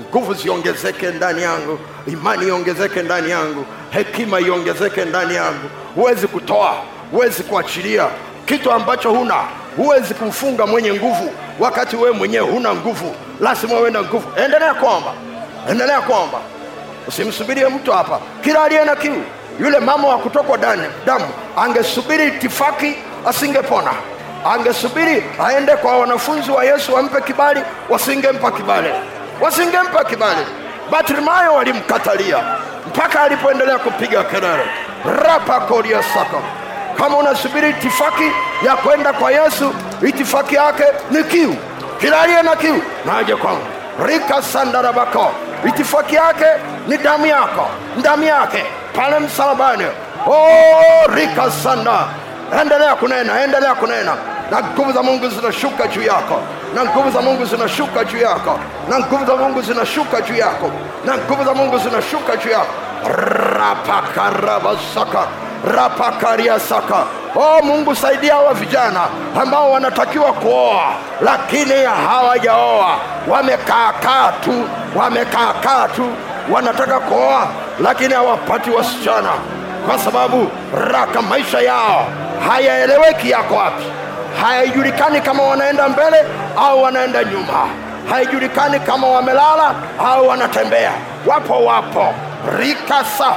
nguvu ziongezeke ndani yangu imani iongezeke ndani yangu hekima iongezeke ndani yangu. Huwezi kutoa huwezi kuachilia. Kitu ambacho huna huwezi kumfunga mwenye nguvu. Wakati wewe mwenyewe huna nguvu lazima uwe na nguvu. Endelea kuomba endelea kuomba. Usimsubirie mtu hapa. Kila aliye na kiu yule mama wa kutokwa damu angesubiri itifaki asingepona. Angesubiri aende kwa wanafunzi wa yesu wampe kibali wasingempa kibali wasingempa kibali. Bartimayo walimkatalia. Mpaka alipoendelea kupiga kelele. Rapa koria saka. Kama unasubiri itifaki ya kwenda kwa yesu itifaki yake ni kiu. Kila aliye na kiu naje kwangu. Rika sandarabako itifaki yake ni damu yako. Damu yake. Pale msalabani. Oh, rika sanda. Endelea kunena endelea kunena. Na nguvu za mungu zinashuka juu yako. Na nguvu za mungu zinashuka juu yako na nguvu za mungu zinashuka juu yako. Na nguvu za mungu zinashuka juu yako. Rapakarabasaka rapakariasaka o mungu saidia hawa vijana ambao wanatakiwa kuoa lakini hawajaoa. Wamekaakaa tu wamekaakaa tu wanataka kuoa lakini hawapati wasichana. Kwa sababu raka maisha yao hayaeleweki yako wapi. Hayajulikani kama wanaenda mbele au wanaenda nyuma haijulikani kama wamelala au wanatembea. Wapo wapo. Rikasa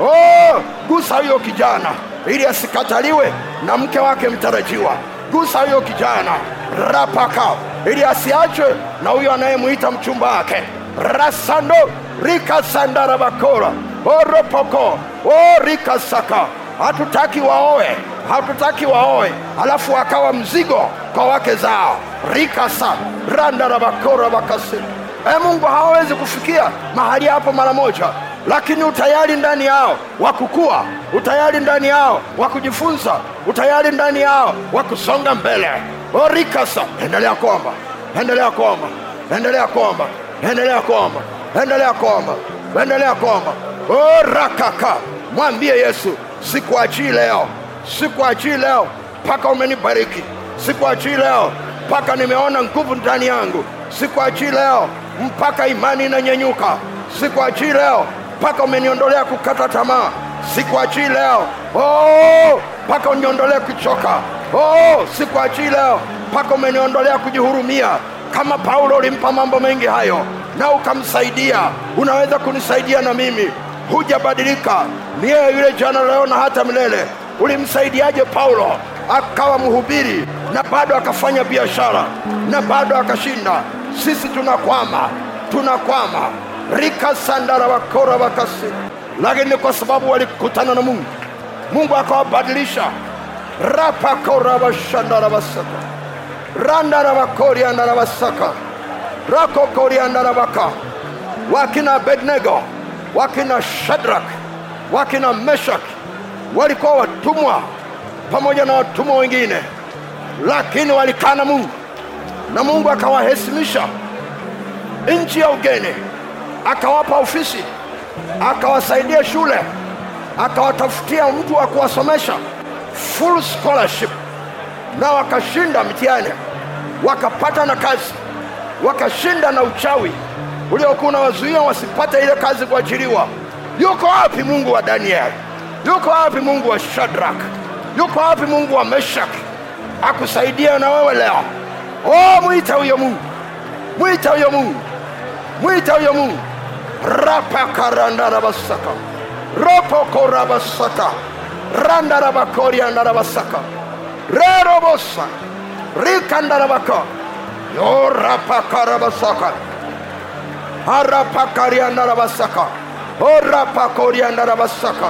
oh, gusa huyo kijana. Ili asikataliwe na mke wake mtarajiwa. Gusa huyo kijana. Rapaka ili asiachwe na huyo anayemwita mchumba wake. Rasando rikasandarabakora oropoko o rikasaka hatutaki waoe hatutaki waoe. Alafu wakawa mzigo kwa wake zao. Rikasa randa randarabakora bakasi e mungu hawawezi kufikia mahali hapo mara moja. Lakini utayari ndani yao wa kukua utayari ndani yao wa kujifunza utayari ndani yao wa kusonga mbele. O rikasa, endelea kuomba. Endelea kuomba. Endelea kuomba. Endelea kuomba. Endelea kuomba. Endelea kuomba. Rakaka. Mwambie yesu sikuachii leo. Sikuachii leo. Mpaka umenibariki. Sikuachii leo. Mpaka nimeona nguvu ndani yangu. Sikuachii leo. Mpaka imani inanyenyuka. Sikuachii leo. Mpaka umeniondolea kukata tamaa. Sikuachii leo. Oh, mpaka uniondolee kuchoka. Oh, sikuachii leo. Mpaka umeniondolea kujihurumia. Kama paulo ulimpa mambo mengi hayo na ukamsaidia. Unaweza kunisaidia na mimi hujabadilika. Ni yeye yule jana leo na hata milele. Ulimsaidiaje paulo? Akawa mhubiri na bado akafanya biashara na bado akashinda. Sisi tunakwama tunakwama. Rika sandara wakora wakasi lakini kwa sababu walikutana na mungu mungu akawabadilisha. Rapakoravashandaravasaka washandara wasaka randara wakoriandara wasaka rakokoriandara waka wakina abednego wakina shadrak wakina meshak walikuwa watumwa pamoja na watumwa wengine lakini walikaa na mungu. Na mungu akawahesimisha nchi ya ugeni akawapa ofisi akawasaidia shule akawatafutia mtu wa kuwasomesha full scholarship. Na wakashinda mtihani wakapata na kazi wakashinda na uchawi uliokuwa unawazuia wasipate ile kazi kuajiriwa. Yuko wapi mungu wa Danieli? yuko wapi mungu wa shadrak yuko wapi mungu wa meshak akusaidia na wewe leo. Oh, mwita huyo mungu. Mwita huyo mungu. Mwita huyo mungu. Rapakarandarabasaka ropokorabasaka randarabakoriandarabasaka rerobosa rikandarabaka yorapakarabasaka harapakariandarabasaka orapakoriandarabasaka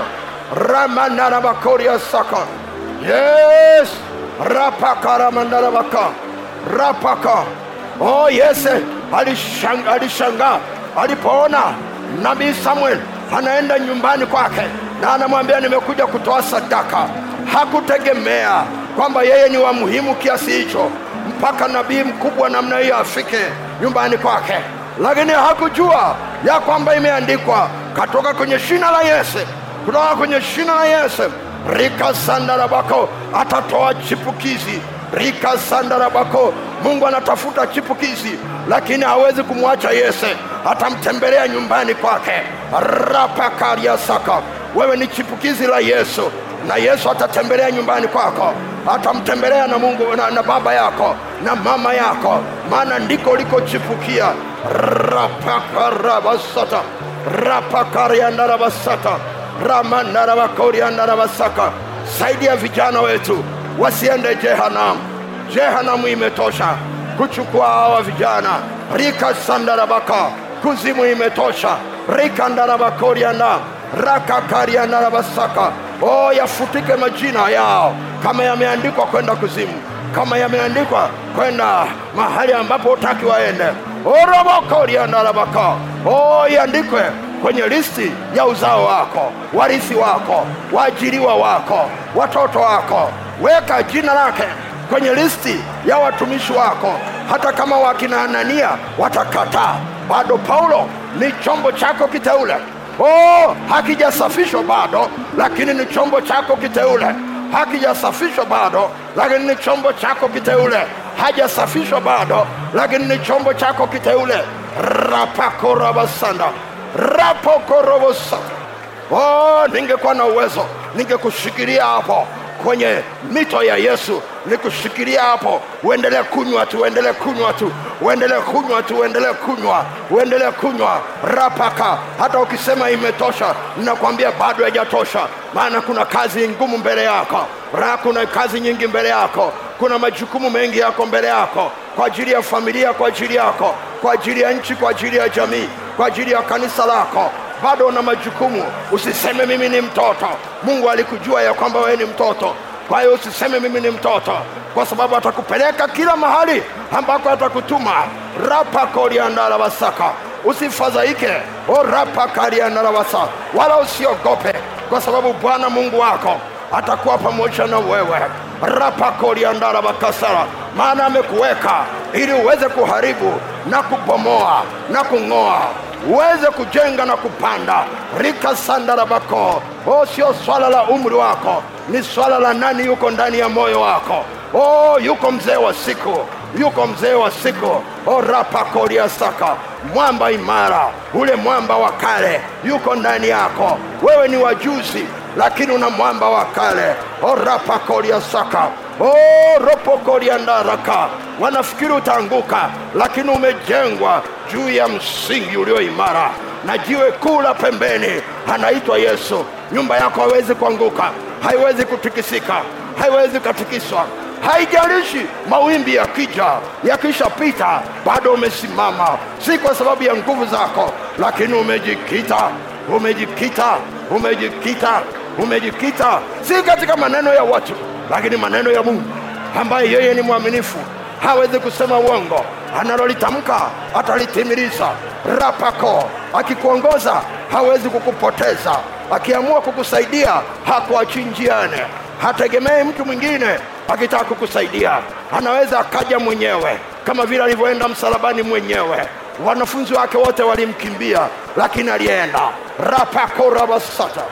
ramanarabakoriasaka. Yes. Rapakaramandarabaka rapaka. Oh yese alishanga, alipoona nabii samuel anaenda nyumbani kwake na anamwambia nimekuja kutoa sadaka. Hakutegemea kwamba yeye ni wa muhimu kiasi hicho mpaka nabii mkubwa namna hiyo afike nyumbani kwake lakini hakujua ya kwamba imeandikwa. Katoka kwenye shina la yese. Kutoka kwenye shina la yese. Rika sandarabako atatoa chipukizi. Rika sandarabako mungu anatafuta chipukizi lakini hawezi kumwacha yese. Atamtembelea nyumbani kwake. Rapakariasaka wewe ni chipukizi la yesu na yesu atatembelea nyumbani kwako. Atamtembelea na mungu na, na baba yako na mama yako. Maana ndiko ulikochipukia rapakarabasata. Rapakariandarabasata ramandarabakoriandarabasaka saidia vijana wetu wasiende jehanamu. Jehanamu imetosha. Kuchukua hawa vijana. Rika sandarabaka. Kuzimu imetosha. Rika ndarabakorianda rakakariandarabasaka o yafutike majina yao. Kama yameandikwa kwenda kuzimu. Kama yameandikwa kwenda mahali ambapo utaki waende orobokoriandarabaka o iandikwe kwenye listi ya uzao wako warithi wako waajiriwa wako watoto wako. Weka jina lake kwenye listi ya watumishi wako. Hata kama wakina anania watakataa bado paulo ni chombo chako kiteule. Oh, hakijasafishwa bado lakini ni chombo chako kiteule. Hakijasafishwa bado lakini ni chombo chako kiteule hajasafishwa bado lakini ni chombo chako kiteule. Rapakorabasanda rapokorobosata oh, ningekuwa na uwezo ningekushikilia hapo kwenye mito ya yesu nikushikilia hapo. Uendelee kunywa tu uendelee kunywa tu uendelee kunywa tu uendelee kunywa uendelee kunywa. Rapaka hata ukisema imetosha ninakwambia bado haijatosha. Maana kuna kazi ngumu mbele yako ra kuna kazi nyingi mbele yako kuna majukumu mengi yako mbele yako. Kwa ajili ya familia kwa ajili yako. Kwa ajili ya nchi kwa ajili ya jamii. Kwa ajili ya kanisa lako. Bado una majukumu. Usiseme mimi ni mtoto. Mungu alikujua ya kwamba wewe ni mtoto. Kwa hiyo usiseme mimi ni mtoto. Kwa sababu atakupeleka kila mahali ambako atakutuma. Rapa koriandaravasaka usifadhaike. O rapa kariandaravasa wala usiogope. Kwa sababu bwana mungu wako atakuwa pamoja na wewe rapa bakasara, maana amekuweka ili uweze kuharibu na kubomoa na kung'oa. Uweze kujenga na kupanda. Rika sandarabako o sio swala la umri wako. Ni swala la nani yuko ndani ya moyo wako. O yuko mzee wa siku. Yuko mzee wa siku. O rapakoriasaka mwamba imara. Ule mwamba wa kale. Yuko ndani yako. Wewe ni wajuzi lakini una mwamba wa kale. O rapakoriasaka o ropokoriandaraka wanafikiri utaanguka lakini umejengwa juu ya msingi ulio imara. Na jiwe kuu la pembeni anaitwa yesu. Nyumba yako haiwezi kuanguka haiwezi kutikisika haiwezi katikiswa haijalishi mawimbi yakija yakishapita bado umesimama. Si kwa sababu ya nguvu zako lakini umejikita umejikita umejikita umejikita si katika maneno ya watu lakini maneno ya mungu ambaye yeye ni mwaminifu hawezi kusema uongo. Analolitamka atalitimiliza. Rapako akikuongoza hawezi kukupoteza. Akiamua kukusaidia hakuachi njiani. Hategemei mtu mwingine akitaka kukusaidia. Anaweza akaja mwenyewe kama vile alivyoenda msalabani mwenyewe. Wanafunzi wake wote walimkimbia lakini alienda. Rapakorabasata